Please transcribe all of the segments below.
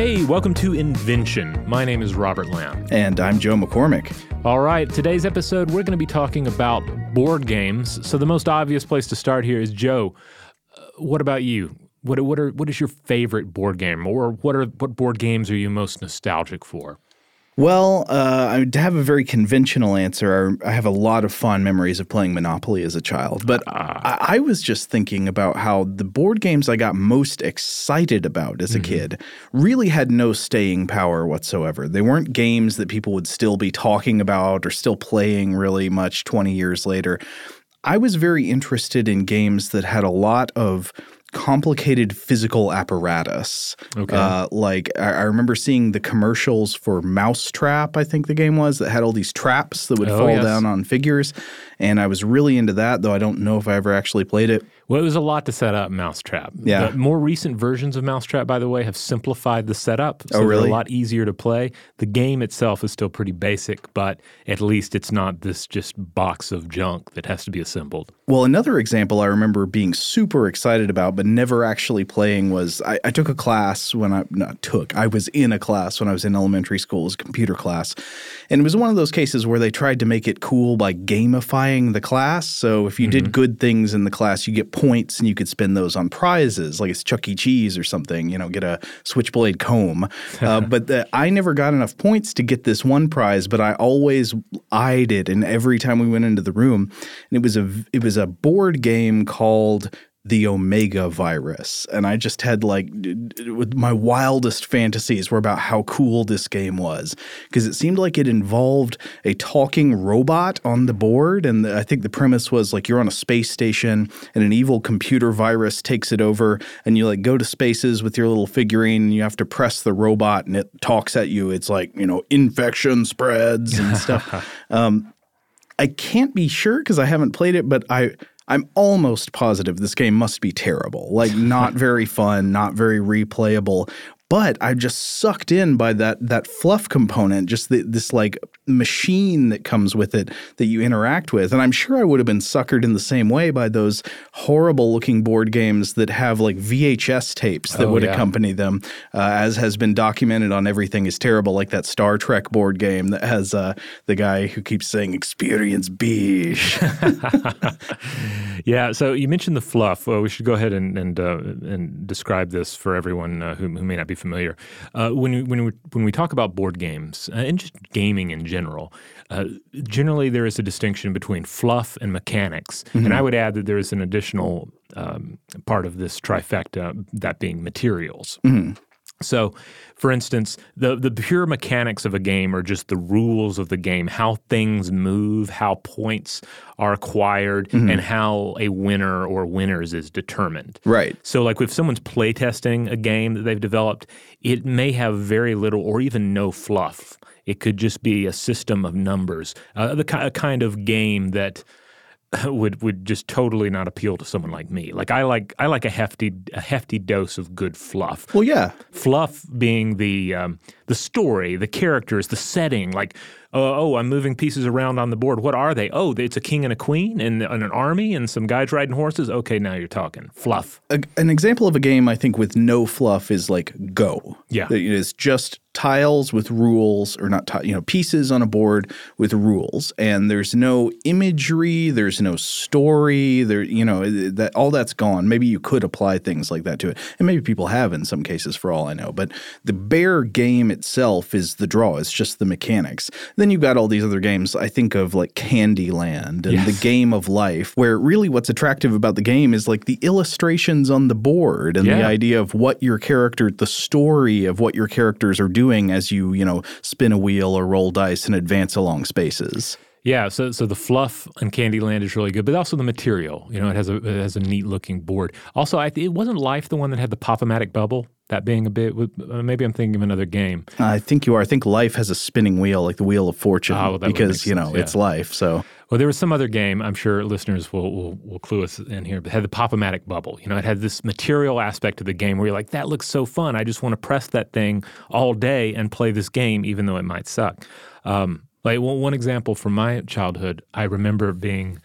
Hey, welcome to Invention. My name is Robert Lamb. And I'm Joe McCormick. All right, today's episode, we're going to be talking about board games. So, the most obvious place to start here is Joe. Uh, what about you? What, what, are, what is your favorite board game, or what, are, what board games are you most nostalgic for? Well, uh, I have a very conventional answer. I have a lot of fond memories of playing Monopoly as a child, but ah. I, I, was just thinking about how the board games I got most excited about as a mm-hmm. kid really had no staying power whatsoever. They weren't games that people would still be talking about or still playing really much 20 years later. I was very interested in games that had a lot of complicated physical apparatus. Okay. Uh, like I, I, remember seeing the commercials for Mousetrap, I think the game was, that had all these traps that would oh, fall yes. down on figures. And I was really into that, though I don't know if I ever actually played it. Well, it was a lot to set up Mousetrap. Yeah. The more recent versions of Mousetrap, by the way, have simplified the setup. So oh, really? A lot easier to play. The game itself is still pretty basic, but at least it's not this just box of junk that has to be assembled. Well, another example I remember being super excited about, but never actually playing was I, I took a class when I not took, I was in a class when I was in elementary school, it was a computer class. And it was one of those cases where they tried to make it cool by gamifying the class. So if you mm-hmm. did good things in the class, you get points and you could spend those on prizes, like it's Chuck E. Cheese or something, you know, get a switchblade comb. Uh, but the, I never got enough points to get this one prize, but I always eyed it. And every time we went into the room, and it was a, it was a board game called the Omega virus. And I just had like my wildest fantasies were about how cool this game was because it seemed like it involved a talking robot on the board. And I think the premise was like you're on a space station and an evil computer virus takes it over and you like go to spaces with your little figurine and you have to press the robot and it talks at you. It's like, you know, infection spreads and stuff. um, I can't be sure because I haven't played it, but I I'm almost positive this game must be terrible. Like not very fun, not very replayable but I'm just sucked in by that that fluff component, just the, this like machine that comes with it that you interact with. And I'm sure I would have been suckered in the same way by those horrible looking board games that have like VHS tapes that oh, would yeah. accompany them, uh, as has been documented on Everything is Terrible, like that Star Trek board game that has uh, the guy who keeps saying "Experience Beige." yeah. So you mentioned the fluff. Well, we should go ahead and and, uh, and describe this for everyone uh, who, who may not be familiar. Uh, when we, when we, when we talk about board games uh, and just gaming in general, uh, generally there is a distinction between fluff and mechanics, mm-hmm. and I would add that there is an additional um, part of this trifecta, that being materials. Mm-hmm. So, for instance, the the pure mechanics of a game are just the rules of the game, how things move, how points are acquired, mm-hmm. and how a winner or winners is determined. Right. So, like if someone's playtesting a game that they've developed, it may have very little or even no fluff. It could just be a system of numbers, uh, the a kind of game that would would just totally not appeal to someone like me. Like I like I like a hefty a hefty dose of good fluff. Well, yeah, fluff being the um, the story, the characters, the setting. Like oh, oh, I'm moving pieces around on the board. What are they? Oh, it's a king and a queen and, and an army and some guys riding horses. Okay, now you're talking fluff. A, an example of a game I think with no fluff is like Go. Yeah, it is just tiles with rules or not t- you know pieces on a board with rules and there's no imagery there's no story there you know that all that's gone maybe you could apply things like that to it and maybe people have in some cases for all i know but the bare game itself is the draw it's just the mechanics then you've got all these other games. I think of like Candyland and yes. the Game of Life, where really what's attractive about the game is like the illustrations on the board and yeah. the idea of what your character, the story of what your characters are doing as you, you know, spin a wheel or roll dice and advance along spaces. Yeah, so so the fluff on Candyland is really good, but also the material. You know, it has a it has a neat looking board. Also, I, it wasn't Life the one that had the pop-o-matic bubble. That being a bit, uh, maybe I'm thinking of another game. I think you are. I think Life has a spinning wheel, like the Wheel of Fortune, oh, well, because you know sense, yeah. it's Life. So well, there was some other game. I'm sure listeners will, will, will clue us in here. But had the pop-o-matic bubble. You know, it had this material aspect of the game where you're like, that looks so fun. I just want to press that thing all day and play this game, even though it might suck. Um, like one example from my childhood, I remember being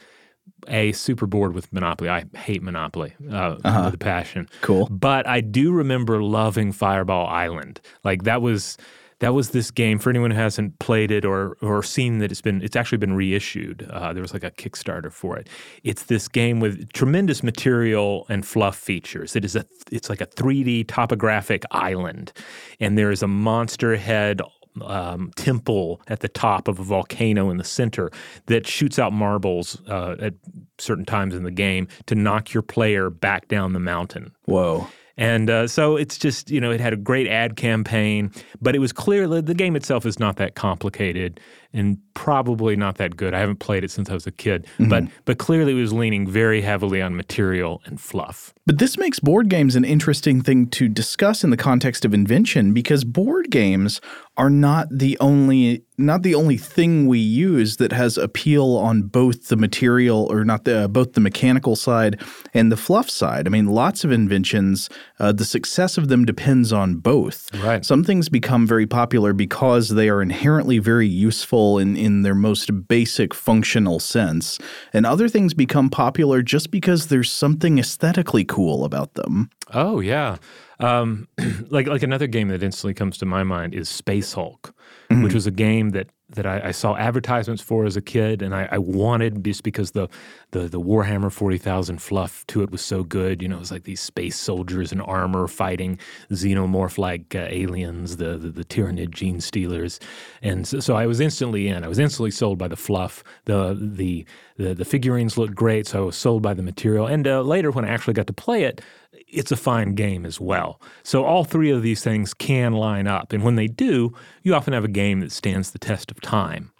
a super bored with Monopoly. I hate Monopoly uh, uh-huh. with a passion. Cool. But I do remember loving Fireball Island. Like that was that was this game for anyone who hasn't played it or or seen that it's been it's actually been reissued. Uh, there was like a Kickstarter for it. It's this game with tremendous material and fluff features. It is a it's like a 3D topographic island, and there is a monster head um, temple at the top of a volcano in the center that shoots out marbles uh, at certain times in the game to knock your player back down the mountain. Whoa. And uh, so it's just, you know, it had a great ad campaign, but it was clear the game itself is not that complicated and probably not that good. I haven't played it since I was a kid, mm-hmm. but but clearly it was leaning very heavily on material and fluff. But this makes board games an interesting thing to discuss in the context of invention because board games are not the only not the only thing we use that has appeal on both the material or not the both the mechanical side and the fluff side. I mean, lots of inventions, uh, the success of them depends on both. Right. Some things become very popular because they are inherently very useful in in their most basic functional sense, and other things become popular just because there's something aesthetically cool about them. Oh yeah. Um, like like another game that instantly comes to my mind is Space Hulk, mm-hmm. which was a game that that I, I, saw advertisements for as a kid, and I, I, wanted just because the the, the Warhammer forty thousand fluff to it was so good. You know, it was like these space soldiers in armor fighting xenomorph like uh, aliens, the, the, the Tyranid genestealers, and so, so, I was instantly in. I was instantly sold by the fluff. The the the, the figurines looked great, so I was sold by the material. And uh, later, when I actually got to play it, it's a fine game as well. So all three of these things can line up. And when they do, you often have a game that stands the test of time.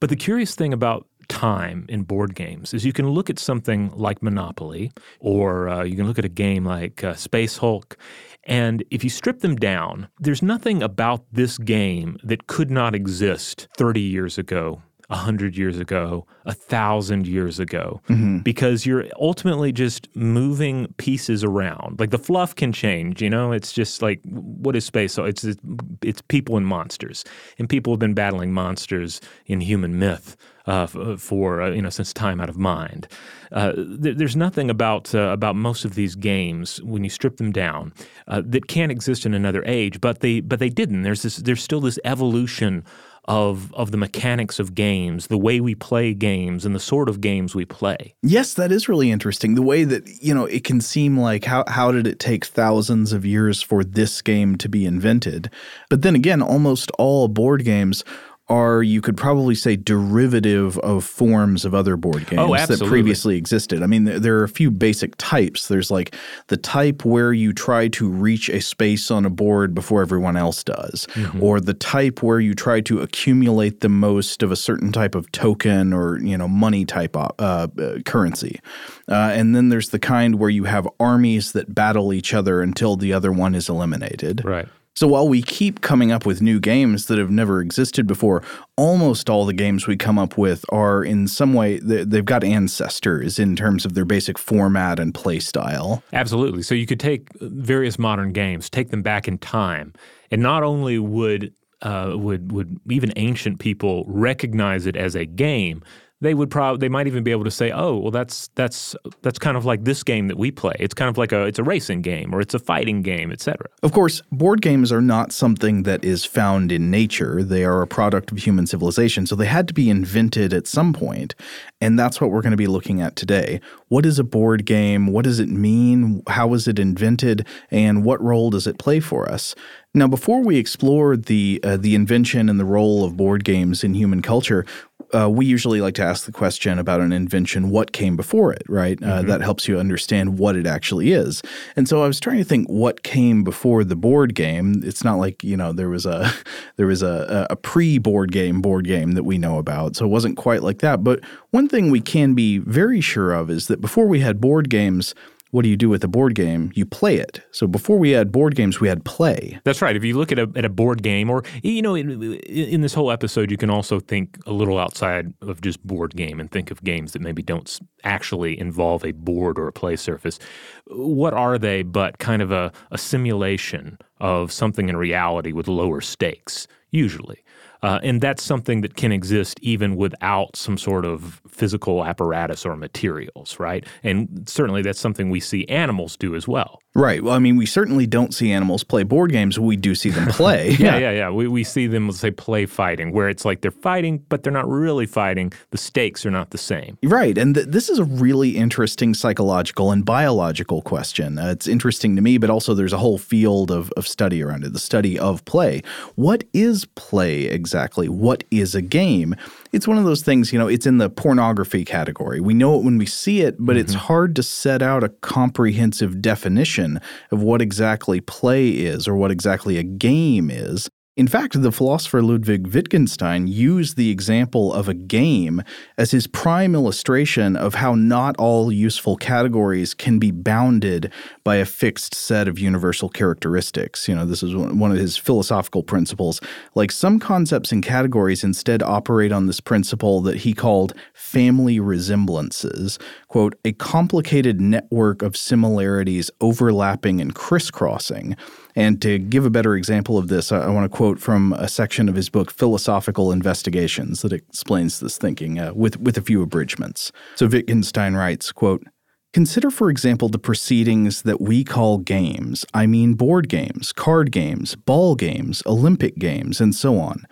But the curious thing about time in board games is you can look at something like Monopoly, or uh, you can look at a game like uh, Space Hulk, and if you strip them down, there's nothing about this game that could not exist 30 years ago a hundred years ago, a thousand years ago, mm-hmm. because you're ultimately just moving pieces around. Like the fluff can change, you know. It's just like what is space? So it's it's people and monsters, and people have been battling monsters in human myth uh, for uh, you know since time out of mind. Uh, th- there's nothing about uh, about most of these games when you strip them down uh, that can't exist in another age, but they but they didn't. There's this there's still this evolution of of the mechanics of games, the way we play games, and the sort of games we play. Yes, that is really interesting. The way that you know it can seem like how how did it take thousands of years for this game to be invented? But then again, almost all board games are you could probably say derivative of forms of other board games oh, that previously existed. I mean, there are a few basic types. There's like the type where you try to reach a space on a board before everyone else does, mm-hmm. or the type where you try to accumulate the most of a certain type of token or you know money type uh, uh, currency. Uh, and then there's the kind where you have armies that battle each other until the other one is eliminated. Right. So while we keep coming up with new games that have never existed before, almost all the games we come up with are in some way they've got ancestors in terms of their basic format and play style. Absolutely. So you could take various modern games, take them back in time, and not only would uh, would would even ancient people recognize it as a game, they would probably they might even be able to say, "Oh, well that's that's that's kind of like this game that we play. It's kind of like a it's a racing game or it's a fighting game, etc." Of course, board games are not something that is found in nature. They are a product of human civilization, so they had to be invented at some point, and that's what we're going to be looking at today. What is a board game? What does it mean? How was it invented? And what role does it play for us? Now, before we explore the uh, the invention and the role of board games in human culture, uh, we usually like to ask the question about an invention: what came before it? Right, uh, mm-hmm. that helps you understand what it actually is. And so, I was trying to think what came before the board game. It's not like you know there was a there was a, a pre board game board game that we know about, so it wasn't quite like that. But one thing we can be very sure of is that before we had board games what do you do with a board game? You play it. So before we had board games, we had play. That's right. If you look at a, at a board game, or, you know, in, in, this whole episode, you can also think a little outside of just board game and think of games that maybe don't actually involve a board or a play surface. What are they but kind of a, a simulation of something in reality with lower stakes, usually? Uh, and that's something that can exist even without some sort of physical apparatus or materials, right? And certainly that's something we see animals do as well. Right. Well, I mean, we certainly don't see animals play board games. We do see them play. yeah, yeah, yeah. We, we see them, let's say, play fighting, where it's like they're fighting, but they're not really fighting. The stakes are not the same. Right. And th- this is a really interesting psychological and biological question. Uh, it's interesting to me, but also there's a whole field of, of study around it the study of play. What is play exactly? What is a game? It's one of those things, you know, it's in the pornography category. We know it when we see it, but mm-hmm. it's hard to set out a comprehensive definition of what exactly play is or what exactly a game is. In fact, the philosopher Ludwig Wittgenstein used the example of a game as his prime illustration of how not all useful categories can be bounded by a fixed set of universal characteristics. You know, this is one of his philosophical principles. Like some concepts and categories instead operate on this principle that he called family resemblances, quote, a complicated network of similarities overlapping and crisscrossing. And to give a better example of this, I, want to quote from a section of his book, Philosophical Investigations, that explains this thinking uh, with, with a few abridgments. So Wittgenstein writes, quote, Consider, for example, the proceedings that we call games. I mean board games, card games, ball games, Olympic games, and so on.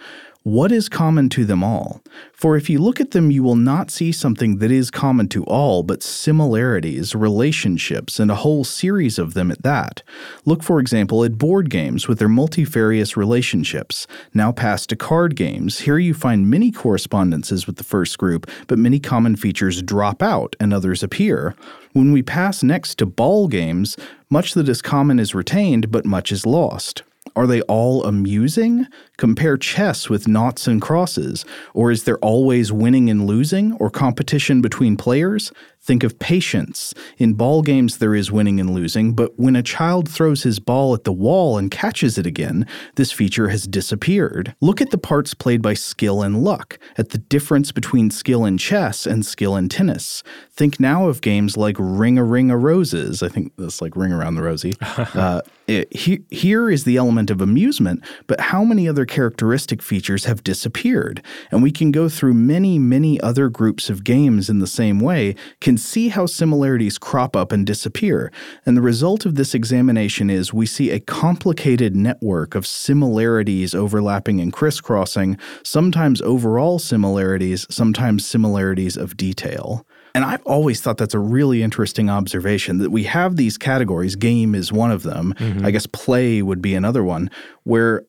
What is common to them all? For if you look at them, you will not see something that is common to all, but similarities, relationships, and a whole series of them at that. Look, for example, at board games with their multifarious relationships. Now pass to card games. Here you find many correspondences with the first group, but many common features drop out and others appear. When we pass next to ball games, much that is common is retained, but much is lost. Are they all amusing? Compare chess with noughts and crosses. Or is there always winning and losing, or competition between players? Think of patience. In ball games, there is winning and losing, but when a child throws his ball at the wall and catches it again, this feature has disappeared. Look at the parts played by skill and luck, at the difference between skill in chess and skill in tennis. Think now of games like Ring a Ring a Roses. I think that's like Ring Around the Rosie. uh, it, he, here is the element of amusement, but how many other characteristic features have disappeared? And we can go through many, many other groups of games in the same way. Can see how similarities crop up and disappear, and the result of this examination is we see a complicated network of similarities overlapping and crisscrossing, sometimes overall similarities, sometimes similarities of detail. And I've always thought that's a really interesting observation that we have these categories. Game is one of them. Mm-hmm. I guess play would be another one, where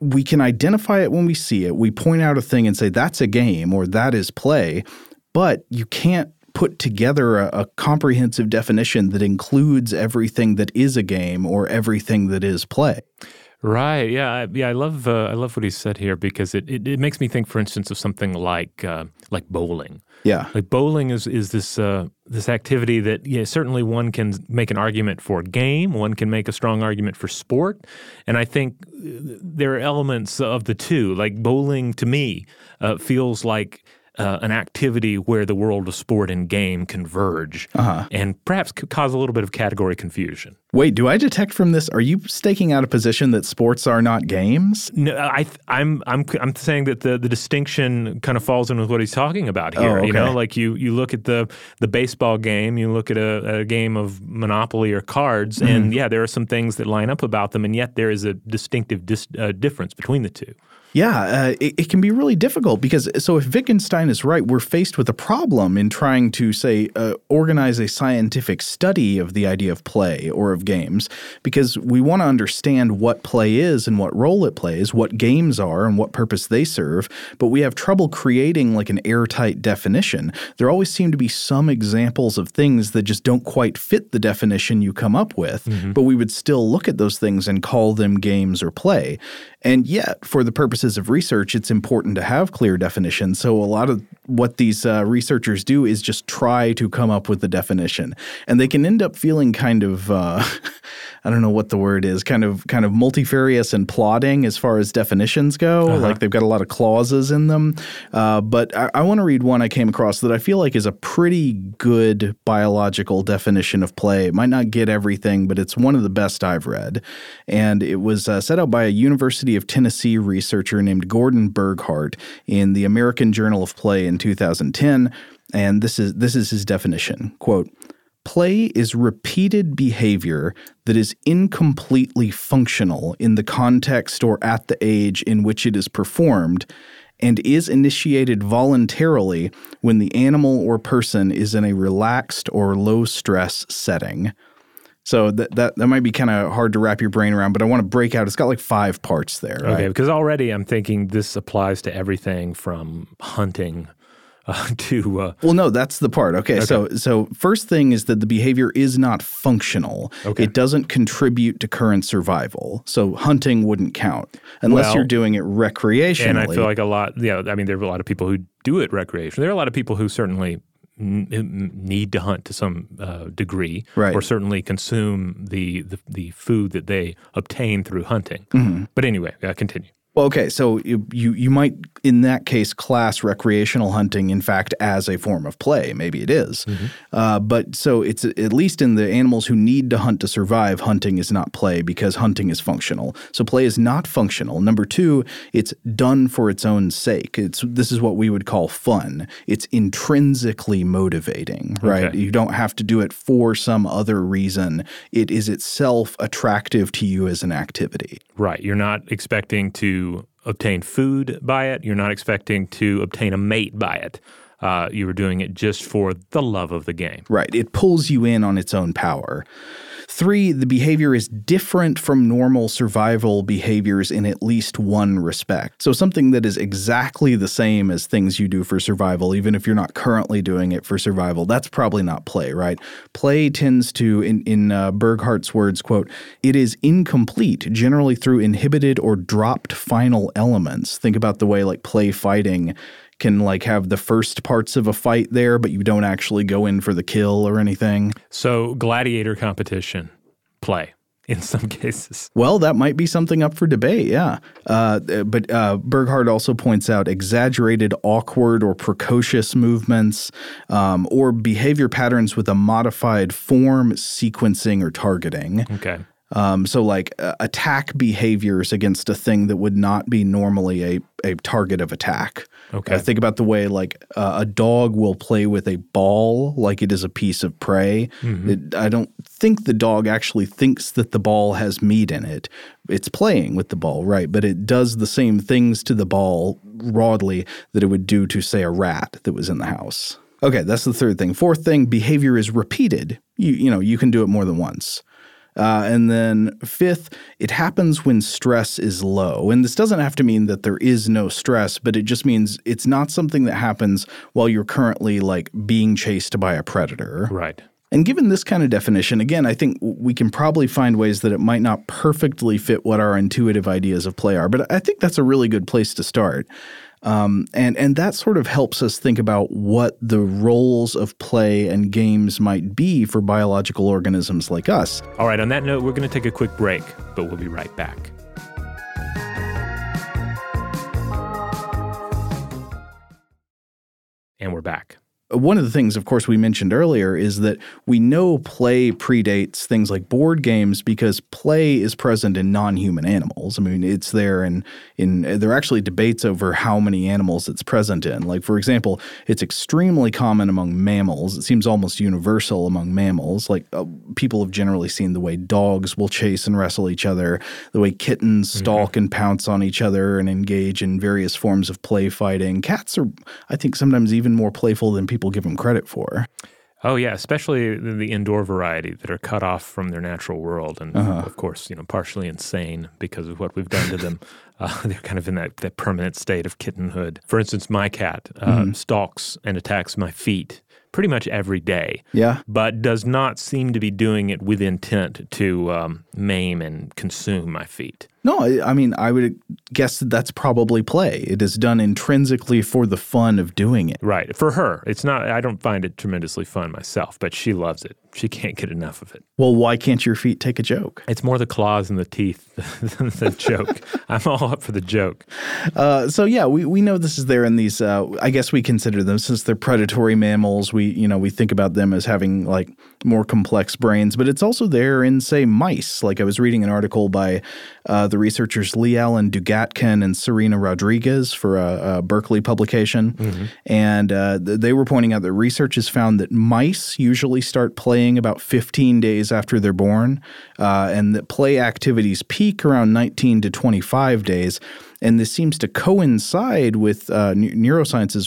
we can identify it when we see it. We point out a thing and say, that's a game or that is play, but you can't put together a, a, comprehensive definition that includes everything that is a game or everything that is play. Right. Yeah. I, yeah. I love. Uh, I love what he said here because it, it, it, makes me think, for instance, of something like uh, like bowling. Yeah. Like bowling is is this uh, this activity that yeah certainly one can make an argument for game, one can make a strong argument for sport, and I think uh, there are elements of the two. Like bowling to me uh, feels like uh, an activity where the world of sport and game converge uh-huh. and perhaps cause a little bit of category confusion. Wait, do I detect from this? Are you staking out a position that sports are not games? No, I, I'm, I'm, I'm saying that the, the distinction kind of falls in with what he's talking about here. Oh, okay. You know, like you, you look at the, the baseball game, you look at a, a game of Monopoly or cards, mm-hmm. and yeah, there are some things that line up about them, and yet there is a distinctive dis, uh, difference between the two. Yeah, uh, it, it, can be really difficult because so if Wittgenstein is right, we're faced with a problem in trying to say uh, organize a scientific study of the idea of play or of games because we want to understand what play is and what role it plays, what games are and what purpose they serve, but we have trouble creating like an airtight definition. There always seem to be some examples of things that just don't quite fit the definition you come up with, mm-hmm. but we would still look at those things and call them games or play. And yet, for the purposes of research, it's important to have clear definitions. So a lot of what these uh, researchers do is just try to come up with the definition, and they can end up feeling kind of uh, I don't know what the word is, kind of kind of multifarious and plodding as far as definitions go. Uh-huh. Like they've got a lot of clauses in them. Uh, but I, I want to read one I came across that I feel like is a pretty good biological definition of play. It might not get everything, but it's one of the best I've read, and it was uh, set out by a University of Tennessee researcher named Gordon Burghardt in the American Journal of Play in 2010. And this is this is his definition. Quote Play is repeated behavior that is incompletely functional in the context or at the age in which it is performed and is initiated voluntarily when the animal or person is in a relaxed or low stress setting. So that that, that might be kind of hard to wrap your brain around, but I want to break out. It's got like five parts there. Okay, right? because already I'm thinking this applies to everything from hunting uh, to uh, well no that's the part okay, okay, so so first thing is that the behavior is not functional okay. it doesn't contribute to current survival so hunting wouldn't count unless well, you're doing it recreationally and i feel like a lot yeah i mean there are a lot of people who do it recreationally there are a lot of people who certainly need to hunt to some uh, degree, right. or certainly consume the, the, the food that they obtain through hunting. Mm-hmm. But anyway, uh, continue. Well, okay, so you, you you might in that case class recreational hunting in fact as a form of play. Maybe it is. Mm-hmm. Uh, but so it's at least in the animals who need to hunt to survive, hunting is not play because hunting is functional. So play is not functional. Number two, it's done for its own sake. It's this is what we would call fun. It's intrinsically motivating, right? Okay. You don't have to do it for some other reason. It is itself attractive to you as an activity. Right. You're not expecting to obtain food by it. You're not expecting to obtain a mate by it. Uh, you were doing it just for the love of the game. Right. It pulls you in on its own power. Three, the behavior is different from normal survival behaviors in at least one respect. So, something that is exactly the same as things you do for survival, even if you're not currently doing it for survival, that's probably not play, right? Play tends to, in, in uh, words, quote, it is incomplete, generally through inhibited or dropped final elements. Think about the way like play fighting can like have the first parts of a fight there, but you don't actually go in for the kill or anything. So gladiator competition play in some cases. Well, that might be something up for debate, yeah. Uh, but uh, Burghardt also points out exaggerated, awkward, or precocious movements um, or behavior patterns with a modified form, sequencing, or targeting. Okay. Um, so, like uh, attack behaviors against a thing that would not be normally a, a target of attack. Okay. Uh, think about the way like uh, a dog will play with a ball like it is a piece of prey. Mm-hmm. It, I don't think the dog actually thinks that the ball has meat in it. It's playing with the ball, right? But it does the same things to the ball broadly that it would do to, say, a rat that was in the house. Okay, that's the third thing. Fourth thing, behavior is repeated. You you know, you can do it more than once. Uh, and then fifth, it happens when stress is low. And this doesn't have to mean that there is no stress, but it just means it's not something that happens while you're currently like being chased by a predator. Right. And given this kind of definition, again, I think we can probably find ways that it might not perfectly fit what our intuitive ideas of play are, but I think that's a really good place to start. Um, and and that sort of helps us think about what the roles of play and games might be for biological organisms like us. All right. On that note, we're going to take a quick break, but we'll be right back. And we're back one of the things, of course, we mentioned earlier is that we know play predates things like board games because play is present in non-human animals. I mean, it's there in in there are actually debates over how many animals it's present in. Like, for example, it's extremely common among mammals. It seems almost universal among mammals. Like, uh, people have generally seen the way dogs will chase and wrestle each other, the way kittens mm-hmm. stalk and pounce on each other and engage in various forms of play fighting. Cats are, I think, sometimes even more playful than people people give them credit for. Oh yeah, especially the indoor variety that are cut off from their natural world, and uh-huh. of course, you know, partially insane because of what we've done to them. Uh, they're kind of in that, that permanent state of kittenhood. For instance, my cat uh, mm-hmm. stalks and attacks my feet pretty much every day. Yeah, but does not seem to be doing it with intent to um, maim and consume my feet. No, I, I mean, I would guess that that's probably play. It is done intrinsically for the fun of doing it. Right. For her, it's not, I don't find it tremendously fun myself, but she loves it. She can't get enough of it. Well, why can't your feet take a joke? It's more the claws and the teeth than the joke. I'm all up for the joke. Uh, so yeah, we, we know this is there in these. Uh, I guess we consider them since they're predatory mammals. We you know we think about them as having like more complex brains, but it's also there in say mice. Like I was reading an article by uh, the researchers Lee Alan Dugatkin and Serena Rodriguez for a, a Berkeley publication, mm-hmm. and uh, they were pointing out that research has found that mice usually start playing about 15 days after they're born, uh, and that play activities peak around 19 to 25 days. And this seems to coincide with uh,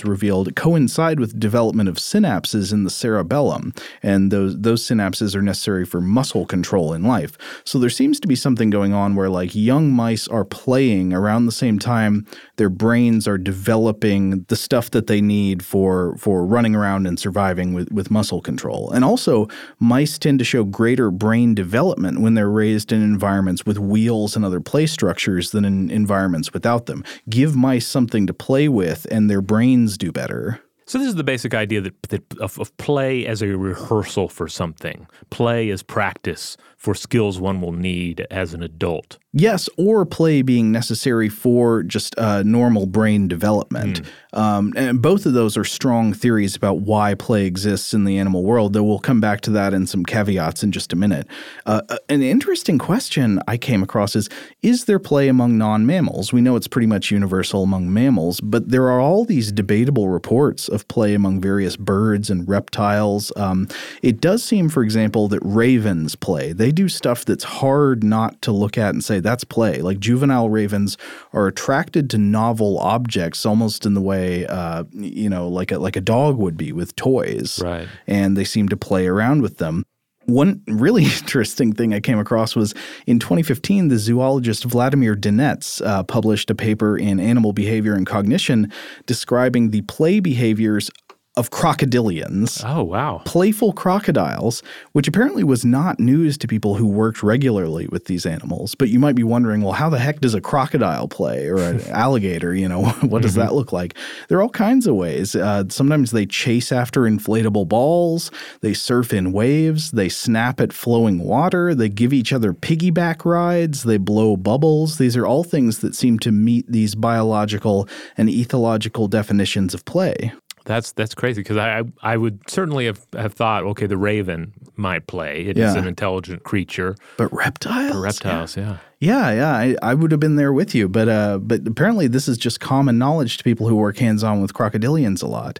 revealed coincide with development of synapses in the cerebellum, and those those synapses are necessary for muscle control in life. So there seems to be something going on where like young mice are playing around the same time their brains are developing the stuff that they need for for running around and surviving with, with muscle control. And also mice tend to show greater brain development when they're raised in environments with wheels and other play structures than in environments without them. Give mice something to play with and their brains do better. So this is the basic idea that, that of, of, play as a rehearsal for something. Play as practice for skills one will need as an adult. Yes, or play being necessary for just uh, normal brain development. Mm. Um, and both of those are strong theories about why play exists in the animal world, though we'll come back to that in some caveats in just a minute. Uh, uh an interesting question I came across is Is there play among non mammals? We know it's pretty much universal among mammals, but there are all these debatable reports of play among various birds and reptiles. Um, it does seem, for example, that ravens play. They do stuff that's hard not to look at and say, that's play. Like juvenile ravens are attracted to novel objects almost in the way, uh, you know, like a, like a dog would be with toys. Right. And they seem to play around with them. One really interesting thing I came across was in 2015, the zoologist Vladimir Dinets uh, published a paper in Animal Behavior and Cognition describing the play behaviors of crocodilians. Oh, wow. Playful crocodiles, which apparently was not news to people who worked regularly with these animals. But you might be wondering, well, how the heck does a crocodile play or an alligator? You know, what does mm-hmm. that look like? There are all kinds of ways. Uh, sometimes they chase after inflatable balls, they surf in waves, they snap at flowing water, they give each other piggyback rides, they blow bubbles. These are all things that seem to meet these biological and ethological definitions of play. That's that's crazy because I, I would certainly have, have thought okay the raven might play. It yeah. is an intelligent creature. But reptiles? But reptiles yeah. yeah. Yeah, I, I would have been there with you but uh but apparently this is just common knowledge to people who work hands on with crocodilians a lot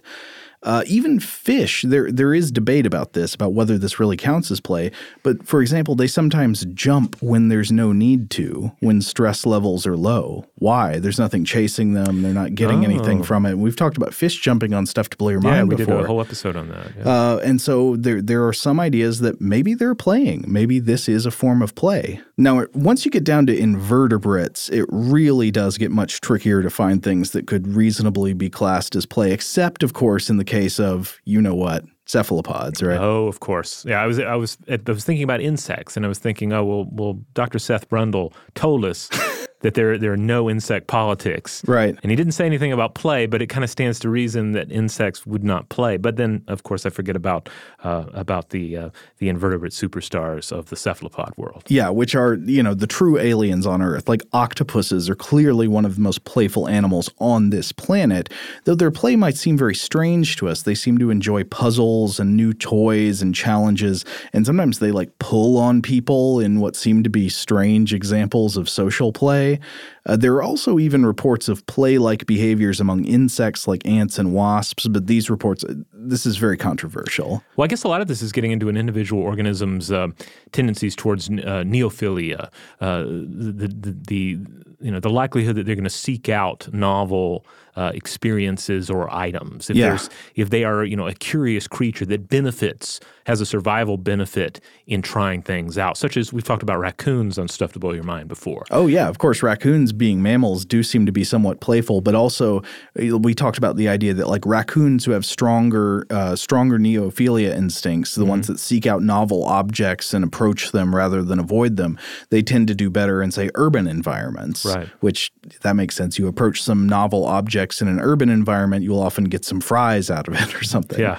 uh, even fish, there there is debate about this, about whether this really counts as play. But for example, they sometimes jump when there's no need to, when stress levels are low. Why? There's nothing chasing them. They're not getting oh. anything from it. We've talked about fish jumping on stuff to blow your yeah, mind we before. did a whole episode on that. Yeah. Uh, and so there there are some ideas that maybe they're playing. Maybe this is a form of play. Now, once you get down to invertebrates, it really does get much trickier to find things that could reasonably be classed as play, except, of course, in the case of you know what cephalopods, right? Oh, of course. Yeah, I was I was I was thinking about insects, and I was thinking, oh well, well, Dr. Seth Brundle told us that there there are no insect politics. Right. And he didn't say anything about play, but it kind of stands to reason that insects would not play. But then, of course, I forget about uh, about the uh, the invertebrate superstars of the cephalopod world. Yeah, which are you know the true aliens on Earth. Like octopuses are clearly one of the most playful animals on this planet. Though their play might seem very strange to us, they seem to enjoy puzzles and new toys and challenges, and sometimes they like pull on people in what seem to be strange examples of social play Uh, there are also even reports of play like behaviors among insects like ants and wasps, but these reports, uh, this is very controversial. Well, I guess a lot of this is getting into an individual organism's uh, tendencies towards uh, neophilia, uh, the, the, the, you know, the likelihood that they're going to seek out novel uh, experiences or items. If yeah. there's if they are you know a curious creature that benefits has a survival benefit in trying things out, such as we've talked about raccoons on Stuff to Blow Your Mind before. Oh yeah, of course, raccoons being mammals do seem to be somewhat playful, but also uh, we talked about the idea that like raccoons who have stronger uh, stronger neophilia instincts, the mm-hmm. ones that seek out novel objects and approach them rather than avoid them, they tend to do better in say urban environments. Right. Which that makes sense. You approach some novel objects in an urban environment, you'll often get some fries out of it or something. Yeah.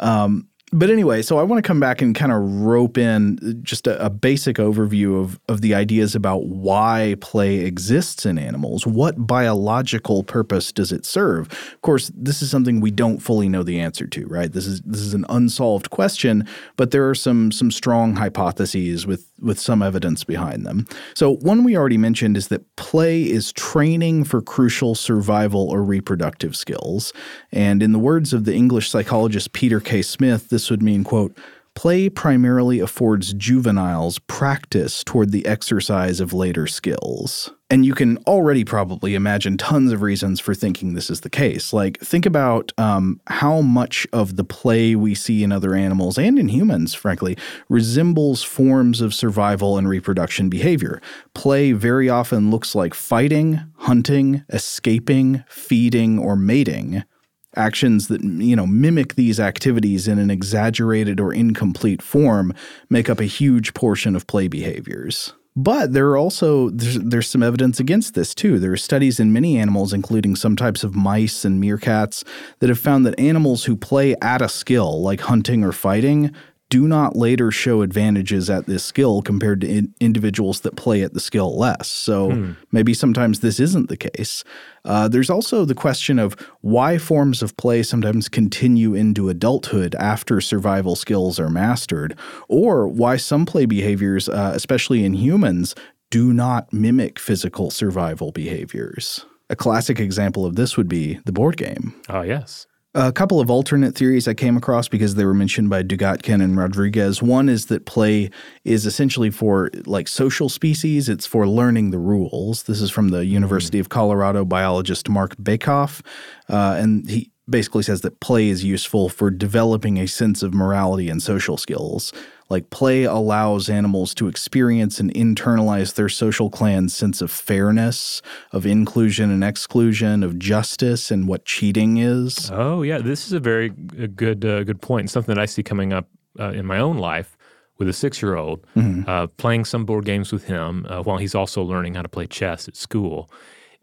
Um, but anyway, so I want to come back and kind of rope in just a, a, basic overview of, of the ideas about why play exists in animals. What biological purpose does it serve? Of course, this is something we don't fully know the answer to, right? This is this is an unsolved question, but there are some some strong hypotheses with with some evidence behind them. So one we already mentioned is that play is training for crucial survival or reproductive skills. And in the words of the English psychologist Peter K. Smith, this would mean, quote, Play primarily affords juveniles practice toward the exercise of later skills. And you can already probably imagine tons of reasons for thinking this is the case. Like, think about um, how much of the play we see in other animals and in humans, frankly, resembles forms of survival and reproduction behavior. Play very often looks like fighting, hunting, escaping, feeding, or mating actions that you know mimic these activities in an exaggerated or incomplete form make up a huge portion of play behaviors. But there are also there's, there's some evidence against this too. There are studies in many animals, including some types of mice and meerkats, that have found that animals who play at a skill, like hunting or fighting, do not later show advantages at this skill compared to in individuals that play at the skill less. So hmm. maybe sometimes this isn't the case. Uh, there's also the question of why forms of play sometimes continue into adulthood after survival skills are mastered, or why some play behaviors, uh, especially in humans, do not mimic physical survival behaviors. A classic example of this would be the board game. Oh, yes. A couple of alternate theories I came across because they were mentioned by Dugatkin and Rodriguez. One is that play is essentially for like social species, it's for learning the rules. This is from the hmm. University of Colorado biologist Marc Bekoff. Uh, and he basically says that play is useful for developing a sense of morality and social skills. Like play allows animals to experience and internalize their social clan's sense of fairness, of inclusion and exclusion, of justice, and what cheating is. Oh yeah, this is a very good uh, good point. Something that I see coming up uh, in my own life with a six year old, mm-hmm. uh, playing some board games with him uh, while he's also learning how to play chess at school.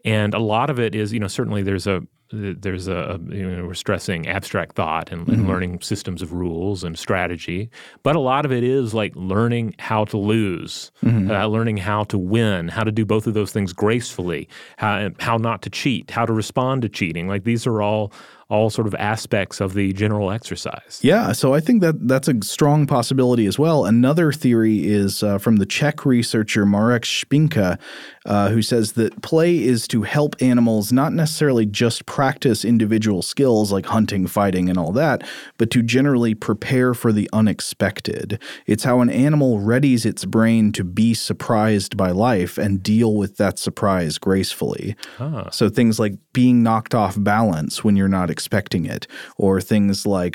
And a lot of it is, you know, certainly there's a there's a you know we're stressing abstract thought and, mm-hmm. learning systems of rules and strategy but a lot of it is like learning how to lose mm-hmm. uh, learning how to win how to do both of those things gracefully how, how not to cheat how to respond to cheating like these are all all sort of aspects of the general exercise. Yeah, so I think that that's a strong possibility as well. Another theory is uh, from the Czech researcher Marek Špinka, uh, who says that play is to help animals not necessarily just practice individual skills like hunting, fighting, and all that, but to generally prepare for the unexpected. It's how an animal readies its brain to be surprised by life and deal with that surprise gracefully. Huh. So things like being knocked off balance when you're not expecting it, or things like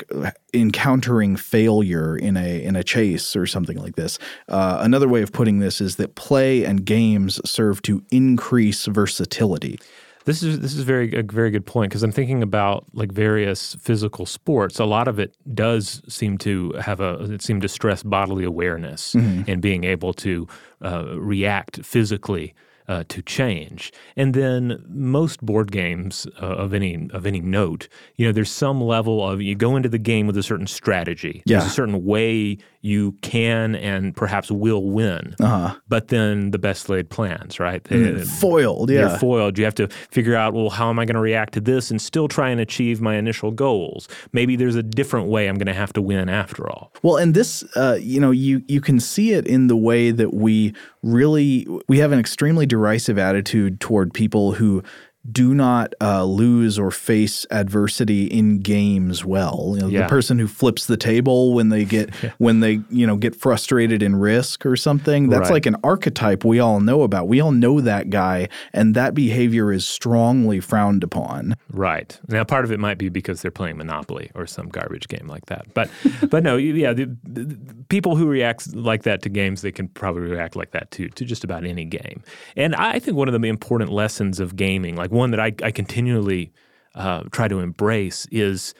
encountering failure in a in a chase or something like this. Uh, another way of putting this is that play and games serve to increase versatility. This is this is very a very good point because I'm thinking about like various physical sports. A lot of it does seem to have a it seem to stress bodily awareness mm-hmm. and being able to uh, react physically uh, to change. And then most board games uh, of any of any note, you know, there's some level of you go into the game with a certain strategy. Yeah. There's a certain way you can and perhaps will win. Uh-huh. But then the best laid plans, right? Mm, foiled, yeah. You're foiled. You have to figure out, well, how am I going to react to this and still try and achieve my initial goals? Maybe there's a different way I'm going to have to win after all. Well, and this, uh, you know, you you can see it in the way that we really we have an extremely derisive attitude toward people who do not uh, lose or face adversity in games well. You know, yeah. The person who flips the table when they get yeah. when they you know get frustrated in risk or something. That's right. like an archetype we all know about. We all know that guy, and that behavior is strongly frowned upon. Right now, part of it might be because they're playing Monopoly or some garbage game like that. But but no, yeah, the, the, people who react like that to games, they can probably react like that too to just about any game. And I think one of the important lessons of gaming, like one that I, I continually uh, try to embrace, is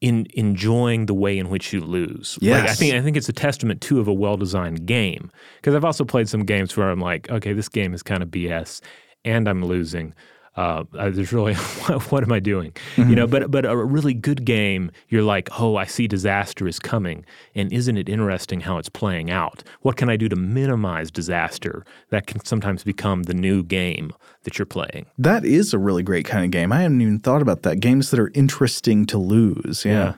in enjoying the way in which you lose. Yes. Like, I think I think it's a testament too of a well-designed game. Because I've also played some games where I'm like, okay, this game is kind of BS, and I'm losing. Uh, there's really what am I doing? Mm-hmm. You know, but but a really good game, you're like, oh, I see disaster is coming, and isn't it interesting how it's playing out? What can I do to minimize disaster? That can sometimes become the new game that you're playing. That is a really great kind of game. I hadn't even thought about that. Games that are interesting to lose. yeah. yeah.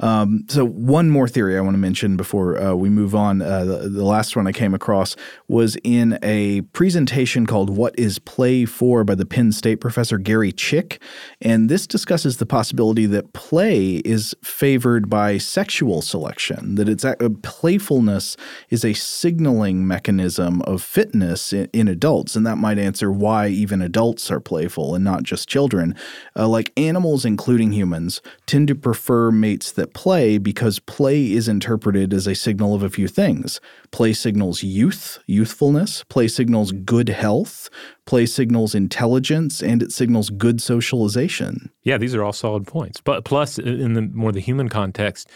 Um, so one more theory I want to mention before uh, we move on. Uh, the, the, last one I came across was in a presentation called "What Is Play For" by the Penn State professor Gary Chick, and this discusses the possibility that play is favored by sexual selection. That it's uh, playfulness is a signaling mechanism of fitness in, in, adults, and that might answer why even adults are playful and not just children. Uh, like animals, including humans, tend to prefer mates that play because play is interpreted as a signal of a few things. Play signals youth, youthfulness, play signals good health, play signals intelligence, and it signals good socialization. Yeah, these are all solid points. But plus, in the more the human context,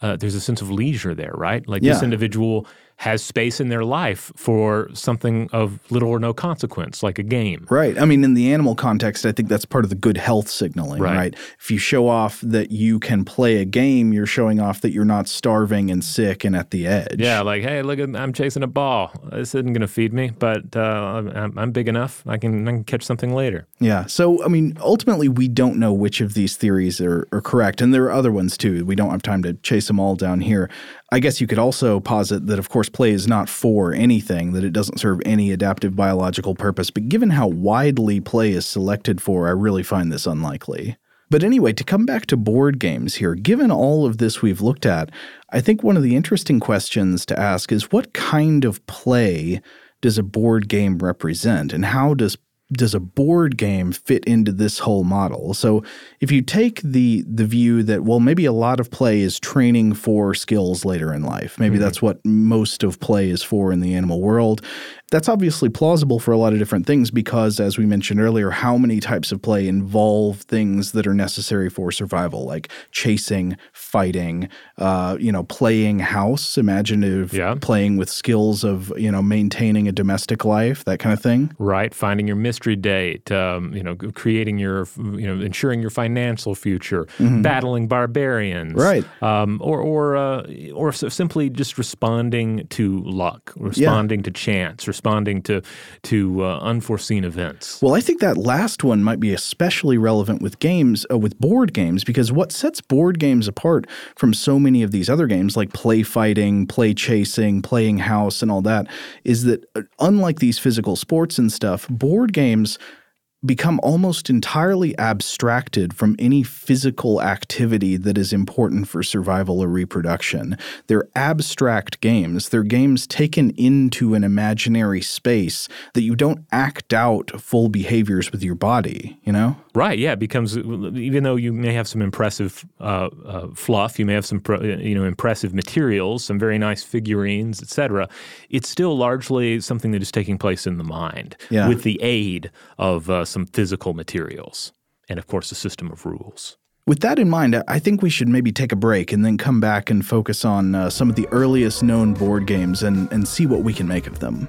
uh, there's a sense of leisure there, right? Like yeah. this individual has space in their life for something of little or no consequence, like a game. Right. I mean, in the animal context, I think that's part of the good health signaling, right? right? If you show off that you can play a game, you're showing off that you're not starving and sick and at the edge. Yeah, like, hey, look, at, I'm chasing a ball. This isn't going to feed me, but uh, I'm, I'm, big enough. I can, I can catch something later. Yeah. So, I mean, ultimately, we don't know which of these theories are, are correct. And there are other ones too. We don't have time to chase them all down here. I guess you could also posit that, of course, play is not for anything, that it doesn't serve any adaptive biological purpose. But given how widely play is selected for, I really find this unlikely. But anyway, to come back to board games here, given all of this we've looked at, I think one of the interesting questions to ask is what kind of play does a board game represent, and how does does a board game fit into this whole model? So if you take the the view that well maybe a lot of play is training for skills later in life. Maybe mm-hmm. that's what most of play is for in the animal world. That's obviously plausible for a lot of different things because, as we mentioned earlier, how many types of play involve things that are necessary for survival, like chasing, fighting, uh, you know, playing house. imaginative yeah. playing with skills of you know maintaining a domestic life, that kind of thing. Right, finding your mystery date, um, you know, creating your, you know, ensuring your financial future, mm-hmm. battling barbarians, right, um, or or uh, or simply just responding to luck, responding yeah. to chance responding to to uh, unforeseen events. Well, I think that last one might be especially relevant with games uh, with board games because what sets board games apart from so many of these other games like play fighting, play chasing, playing house and all that is that uh, unlike these physical sports and stuff, board games become almost entirely abstracted from any physical activity that is important for survival or reproduction. They're abstract games. They're games taken into an imaginary space that you don't act out full behaviors with your body, you know? Right, yeah, it becomes even though you may have some impressive uh, uh, fluff, you may have some you know impressive materials, some very nice figurines, etc. It's still largely something that is taking place in the mind yeah. with the aid of uh, some physical materials and, of course, a system of rules. With that in mind, I think we should maybe take a break and then come back and focus on uh, some of the earliest known board games and, and see what we can make of them.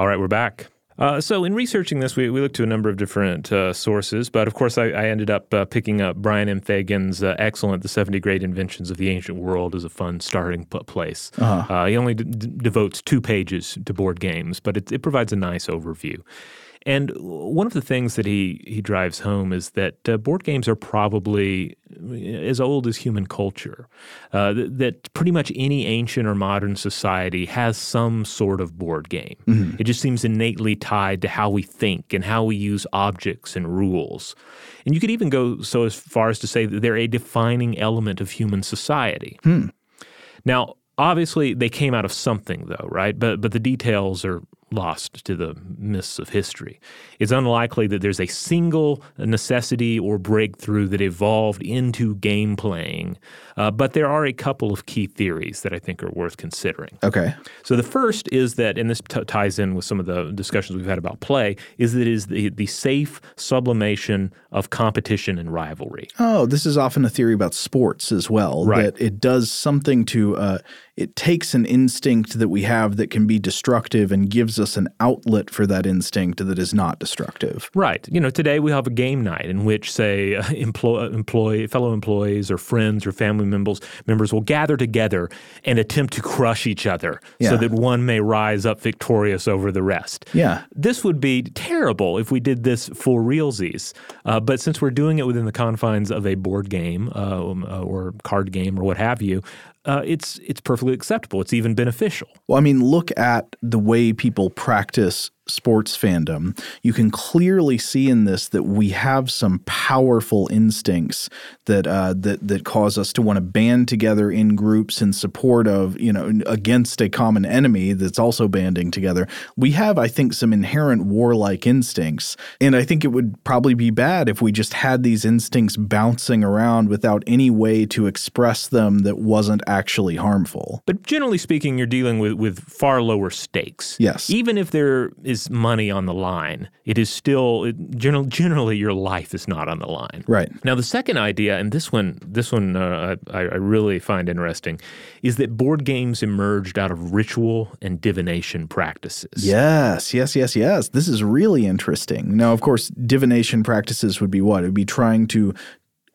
All right, we're back. Uh, so, in researching this, we, we looked to a number of different uh, sources, but of course, I, I ended up uh, picking up Brian M. Fagan's uh, excellent The 70 Great Inventions of the Ancient World as a fun starting place. Uh-huh. Uh, he only d- d- devotes two pages to board games, but it, it provides a nice overview. And one of the things that he he drives home is that uh, board games are probably as old as human culture. Uh, that, that, pretty much any ancient or modern society has some sort of board game. Mm-hmm. It just seems innately tied to how we think and how we use objects and rules. And you could even go so as far as to say that they're a defining element of human society. Hmm. Now, obviously, they came out of something, though, right? But but the details are lost to the mists of history. It's unlikely that there's a single necessity or breakthrough that evolved into game playing, uh, but there are a couple of key theories that I think are worth considering. Okay. So the first is that, and this t- ties in with some of the discussions we've had about play, is that it is the, the safe sublimation of competition and rivalry. Oh, this is often a theory about sports as well. Right. That it does something to, uh, it takes an instinct that we have that can be destructive and gives us an outlet for that instinct that is not destructive. Right. You know, today we have a game night in which, say, uh, employ, fellow employees or friends or family members members will gather together and attempt to crush each other Yeah. so that one may rise up victorious over the rest. Yeah. This would be terrible if we did this for realsies. Uh, but since we're doing it within the confines of a board game uh, um, uh, or card game or what have you, uh, it's it's perfectly acceptable. It's even beneficial. Well, I mean, look at the way people practice sports fandom. You can clearly see in this that we have some powerful instincts that uh, that that cause us to want to band together in groups in support of you know against a common enemy that's also banding together. We have, I think, some inherent warlike instincts, and I think it would probably be bad if we just had these instincts bouncing around without any way to express them that wasn't actually harmful. But generally speaking, you're dealing with, with far lower stakes. Yes. Even if there is money on the line, it is still it, general, generally your life is not on the line. Right. Now, the second idea, and this one, this one uh, I, I really find interesting, is that board games emerged out of ritual and divination practices. Yes, yes, yes, yes. This is really interesting. Now, of course, divination practices would be what? It would be trying to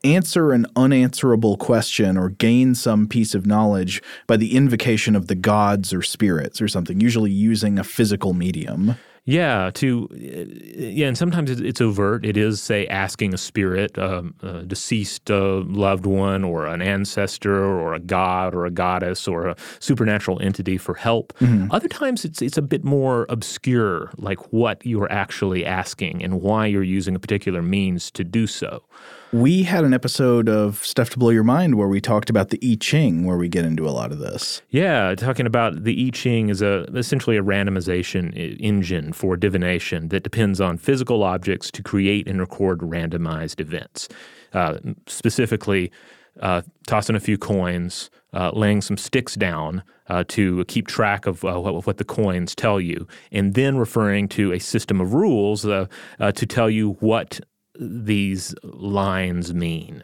answer an unanswerable question or gain some piece of knowledge by the invocation of the gods or spirits or something, usually using a physical medium. Yeah, to yeah, and sometimes it's, overt. It is, say, asking a spirit, um, a deceased uh, loved one, or an ancestor, or a god, or a goddess, or a supernatural entity for help. Other times, it's it's a bit more obscure, like what you're actually asking and why you're using a particular means to do so. We had an episode of Stuff to Blow Your Mind where we talked about the I Ching, where we get into a lot of this. Yeah, talking about the I Ching is a essentially a randomization engine for divination that depends on physical objects to create and record randomized events. Uh, specifically, uh, tossing a few coins, uh, laying some sticks down uh, to keep track of uh, what, what the coins tell you, and then referring to a system of rules uh, to tell you what these lines mean.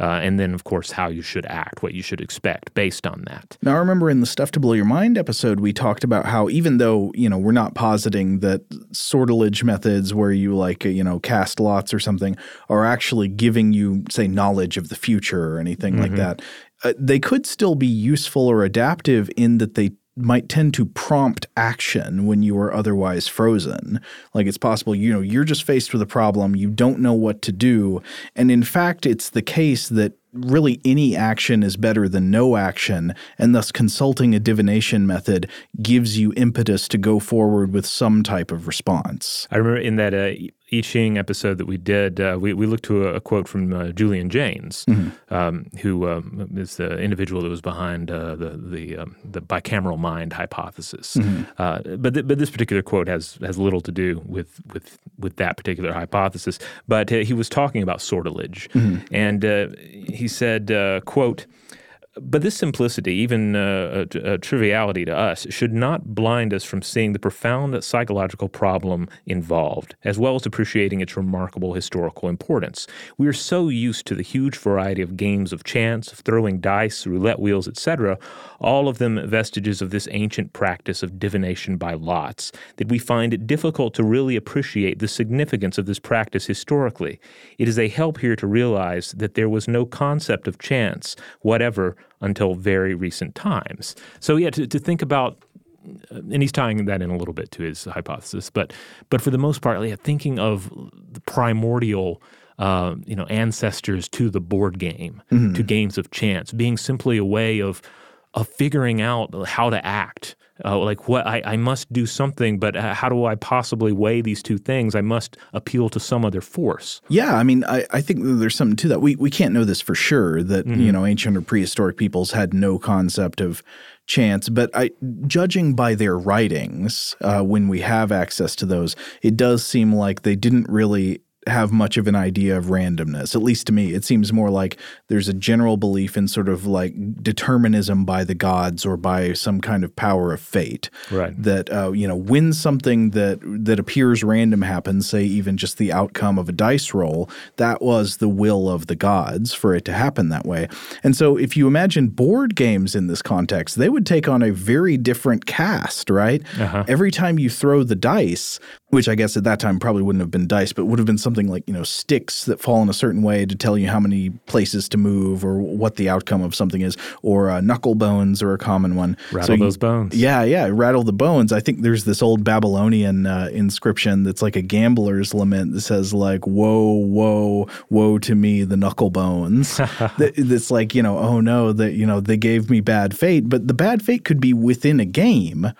Uh, and then, of course, how you should act, what you should expect based on that. Now, I remember in the Stuff to Blow Your Mind episode, we talked about how even though, you know, we're not positing that sortilege methods where you like, you know, cast lots or something are actually giving you, say, knowledge of the future or anything like that, uh, they could still be useful or adaptive in that they might tend to prompt action when you are otherwise frozen. Like it's possible, you know, you're just faced with a problem, you don't know what to do. And in fact, it's the case that really any action is better than no action, and thus consulting a divination method gives you impetus to go forward with some type of response. I remember in that uh, I Ching episode that we did, uh, we, we looked to a, a quote from uh, Julian Jaynes, um, who um, is the individual that was behind uh, the the, um, the bicameral mind hypothesis. Uh, but th- but this particular quote has has little to do with with with that particular hypothesis. But uh, he was talking about sortilege, and uh, he said, uh, "quote." But this simplicity, even uh, a, a triviality to us, should not blind us from seeing the profound psychological problem involved, as well as appreciating its remarkable historical importance. We are so used to the huge variety of games of chance, of throwing dice, roulette wheels, etc., all of them vestiges of this ancient practice of divination by lots, that we find it difficult to really appreciate the significance of this practice historically. It is a help here to realize that there was no concept of chance, whatever, until very recent times. So, yeah, to, to think about and he's tying that in a little bit to his hypothesis, but but for the most part, yeah, thinking of the primordial, uh, you know, ancestors to the board game, to games of chance, being simply a way of of figuring out how to act. Uh, like what I, I must do something, but uh, how do I possibly weigh these two things? I must appeal to some other force. Yeah, I mean, I, I think there's something to that. We we can't know this for sure that mm-hmm. you know ancient or prehistoric peoples had no concept of chance, but I, judging by their writings, uh, when we have access to those, it does seem like they didn't really have much of an idea of randomness. At least to me, it seems more like there's a general belief in sort of like determinism by the gods or by some kind of power of fate. Right. That uh, you know, when something that that appears random happens, say even just the outcome of a dice roll, that was the will of the gods for it to happen that way. And so, if you imagine board games in this context, they would take on a very different cast, right? Uh-huh. Every time you throw the dice, which I guess at that time probably wouldn't have been dice, but would have been something like, you know, sticks that fall in a certain way to tell you how many places to move or what the outcome of something is, or uh, knuckle bones are a common one. Rattle so those bones. Yeah, yeah, rattle the bones. I think there's this old Babylonian uh, inscription that's like a gambler's lament that says like, "Woe, woe, woe to me, the knuckle bones." that's like, you know, oh no, that you know they gave me bad fate, but the bad fate could be within a game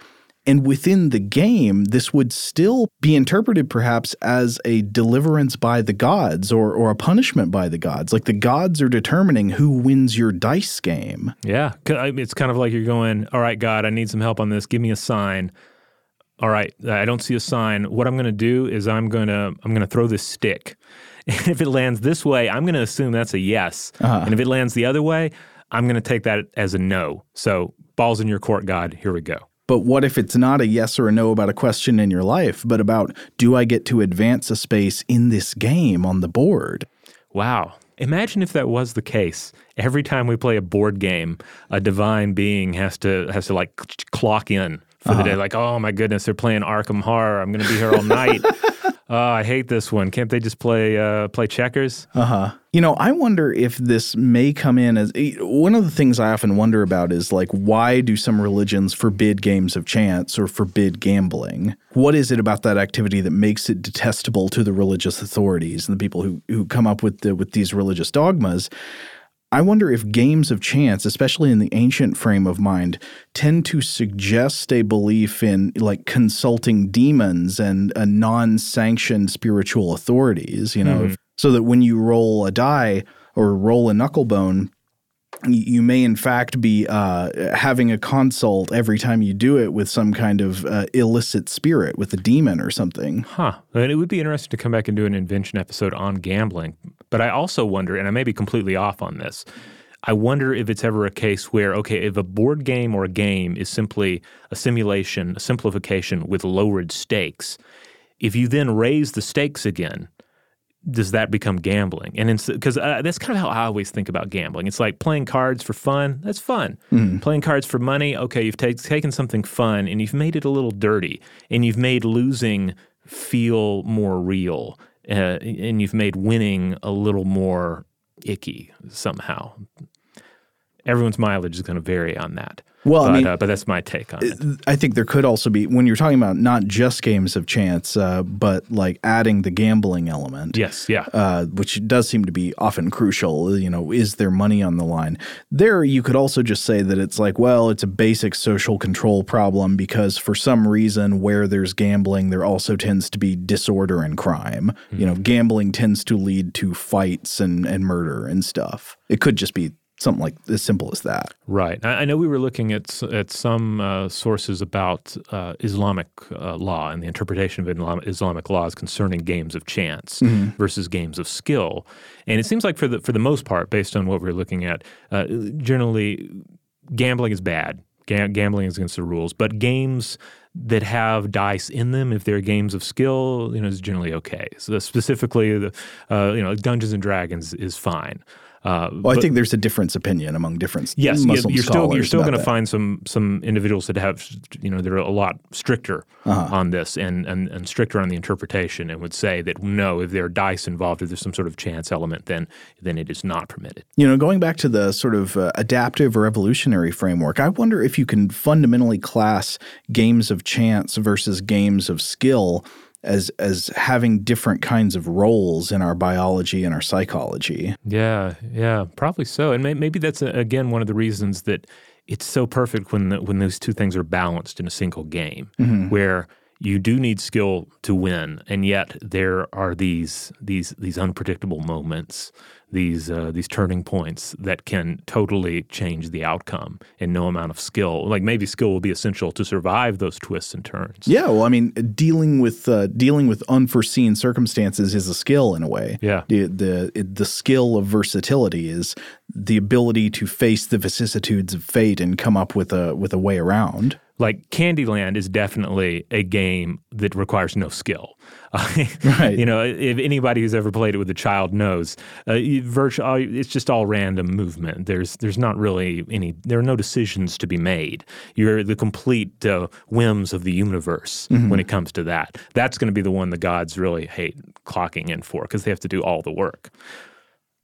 and within the game, this would still be interpreted perhaps as a deliverance by the gods or, or a punishment by the gods. Like the gods are determining who wins your dice game. Yeah. It's kind of like you're going, all right, God, I need some help on this. Give me a sign. All right, I don't see a sign. What I'm going to do is I'm going to I'm going to throw this stick. And if it lands this way, I'm going to assume that's a yes. Uh-huh. And if it lands the other way, I'm going to take that as a no. So, balls in your court, God. Here we go. But what if it's not a yes or a no about a question in your life, but about do I get to advance a space in this game on the board? Wow. Imagine if that was the case. Every time we play a board game, a divine being has to has to like clock in for uh-huh. the day. Like, oh my goodness, they're playing Arkham Horror. I'm going to be here all night. oh, I hate this one. Can't they just play uh, play checkers? Uh huh. You know, I wonder if this may come in as eh, one of the things I often wonder about is like, why do some religions forbid games of chance or forbid gambling? What is it about that activity that makes it detestable to the religious authorities and the people who who come up with the, with these religious dogmas? I wonder if games of chance, especially in the ancient frame of mind, tend to suggest a belief in like consulting demons and uh, non sanctioned spiritual authorities, you know, mm. so that when you roll a die or roll a knucklebone, you may in fact be uh, having a consult every time you do it with some kind of uh, illicit spirit with a demon or something. Huh. And it would be interesting to come back and do an invention episode on gambling. But I also wonder, and I may be completely off on this, I wonder if it's ever a case where, okay, if a board game or a game is simply a simulation, a simplification with lowered stakes, if you then raise the stakes again, does that become gambling? And because uh, that's kind of how I always think about gambling. It's like playing cards for fun. That's fun. Mm. Playing cards for money. Okay, you've take, taken something fun and you've made it a little dirty, and you've made losing feel more real, uh, and you've made winning a little more icky somehow. Everyone's mileage is going to vary on that. Well, but, I mean, uh, but that's my take on it. I think there could also be when you're talking about not just games of chance, uh, but like adding the gambling element. Yes, yeah, uh, which does seem to be often crucial. You know, is there money on the line? There, you could also just say that it's like, well, it's a basic social control problem because for some reason, where there's gambling, there also tends to be disorder and crime. Mm-hmm. You know, gambling tends to lead to fights and and murder and stuff. It could just be something like as simple as that. Right. I, know we were looking at at some uh, sources about uh, Islamic uh, law and the interpretation of Islamic laws concerning games of chance mm-hmm. versus games of skill, and it seems like for the for the most part, based on what we we're looking at, uh, generally gambling is bad. gambling is against the rules, but games that have dice in them, if they're games of skill, you know, is generally okay. So specifically, the uh, you know, Dungeons and Dragons is fine. Uh, well, but, I think there's a difference opinion among different yes, Muslim you're still you're still going to find some some individuals that have you know they're a lot stricter uh-huh. on this and, and and stricter on the interpretation and would say that no, if there are dice involved, if there's some sort of chance element, then then it is not permitted. You know, going back to the sort of uh, adaptive or evolutionary framework, I wonder if you can fundamentally class games of chance versus games of skill as as having different kinds of roles in our biology and our psychology. Yeah, yeah, probably so. And may, maybe that's a, uh, again one of the reasons that it's so perfect when the, when those two things are balanced in a single game, Mm-hmm. where you do need skill to win, and yet there are these these these unpredictable moments, these uh, these turning points that can totally change the outcome. And no amount of skill, like maybe skill will be essential to survive those twists and turns. Yeah, well, I mean, dealing with uh, dealing with unforeseen circumstances is a skill in a way. Yeah. the the the skill of versatility is the ability to face the vicissitudes of fate and come up with a with a way around. Like Candyland is definitely a game that requires no skill. Right. You know, if anybody who's ever played it with a child knows, uh, you virtual, it's just all random movement. There's there's not really any. There are no decisions to be made. You're the complete uh, whims of the universe when it comes to that. That's going to be the one the gods really hate clocking in for because they have to do all the work.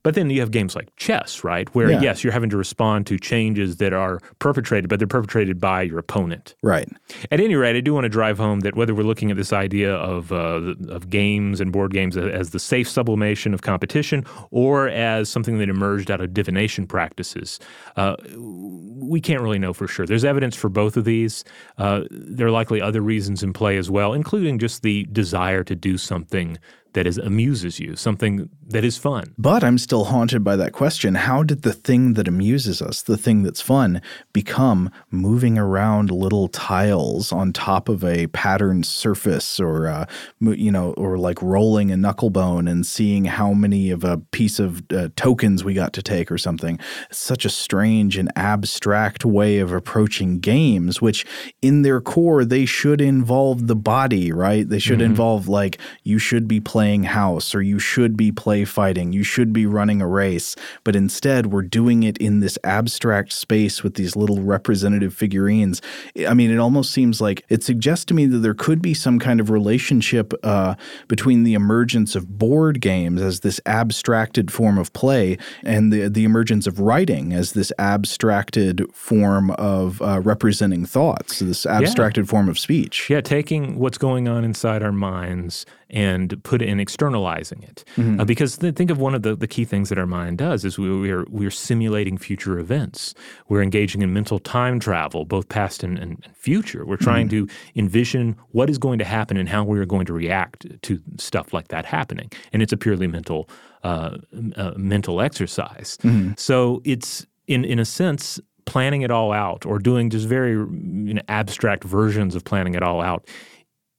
But then you have games like chess, right? Where Yeah. yes, you're having to respond to changes that are perpetrated, but they're perpetrated by your opponent. Right. At any rate, I do want to drive home that whether we're looking at this idea of uh, of games and board games as the safe sublimation of competition, or as something that emerged out of divination practices, uh, we can't really know for sure. There's evidence for both of these. Uh, there are likely other reasons in play as well, including just the desire to do something that is amuses you, something that is fun. But I'm still haunted by that question. How did the thing that amuses us, the thing that's fun, become moving around little tiles on top of a patterned surface or, uh, you know, or like rolling a knuckle bone and seeing how many of a piece of uh, tokens we got to take or something? It's such a strange and abstract way of approaching games, which in their core, they should involve the body, right? They should involve, like, you should be playing house or you should be play fighting, you should be running a race. But instead, we're doing it in this abstract space with these little representative figurines. I mean, it almost seems like it suggests to me that there could be some kind of relationship uh, between the emergence of board games as this abstracted form of play and the, the emergence of writing as this abstracted form of uh, representing thoughts, this abstracted form of speech. Yeah, taking what's going on inside our minds and put it in externalizing it. Uh, because th- think of one of the, the key things that our mind does is we, we're we're simulating future events. We're engaging in mental time travel, both past and, and, and future. We're trying to envision what is going to happen and how we are going to react to stuff like that happening. And it's a purely mental uh, uh, mental exercise. So it's in in a sense planning it all out or doing just very you know, abstract versions of planning it all out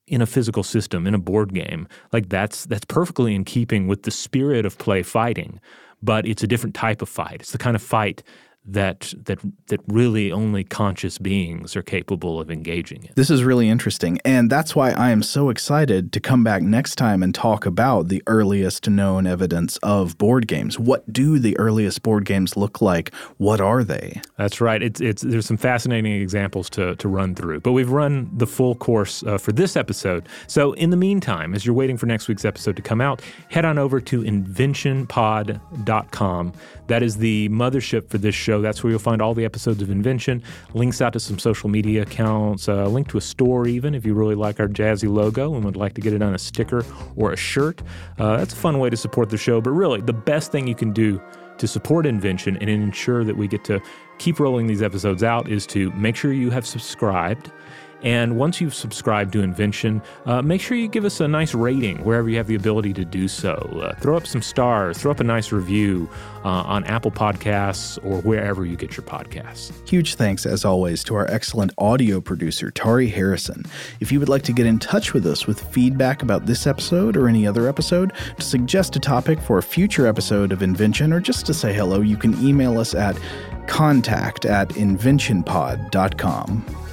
in a physical system in a board game like that's that's perfectly in keeping with the spirit of play fighting but it's a different type of fight. It's the kind of fight that that that really only conscious beings are capable of engaging in This is really interesting. And that's why I am so excited to come back next time and talk about the earliest known evidence of board games. What do the earliest board games look like? What are they? That's right. It's it's there's some fascinating examples to to run through, but we've run the full course uh, for this episode. So in the meantime, as you're waiting for next week's episode to come out, head on over to inventionpod.com. That is the mothership for this show. That's where you'll find all the episodes of Invention, links out to some social media accounts, a link to a store even if you really like our jazzy logo and would like to get it on a sticker or a shirt. Uh, that's a fun way to support the show. But really, the best thing you can do to support Invention and ensure that we get to keep rolling these episodes out is to make sure you have subscribed. And once you've subscribed to Invention, uh, make sure you give us a nice rating wherever you have the ability to do so. Uh, throw up some stars, throw up a nice review uh, on Apple Podcasts or wherever you get your podcasts. Huge thanks, as always, to our excellent audio producer, Tari Harrison. If you would like to get in touch with us with feedback about this episode or any other episode, to suggest a topic for a future episode of Invention, or just to say hello, you can email us at contact at inventionpod.com.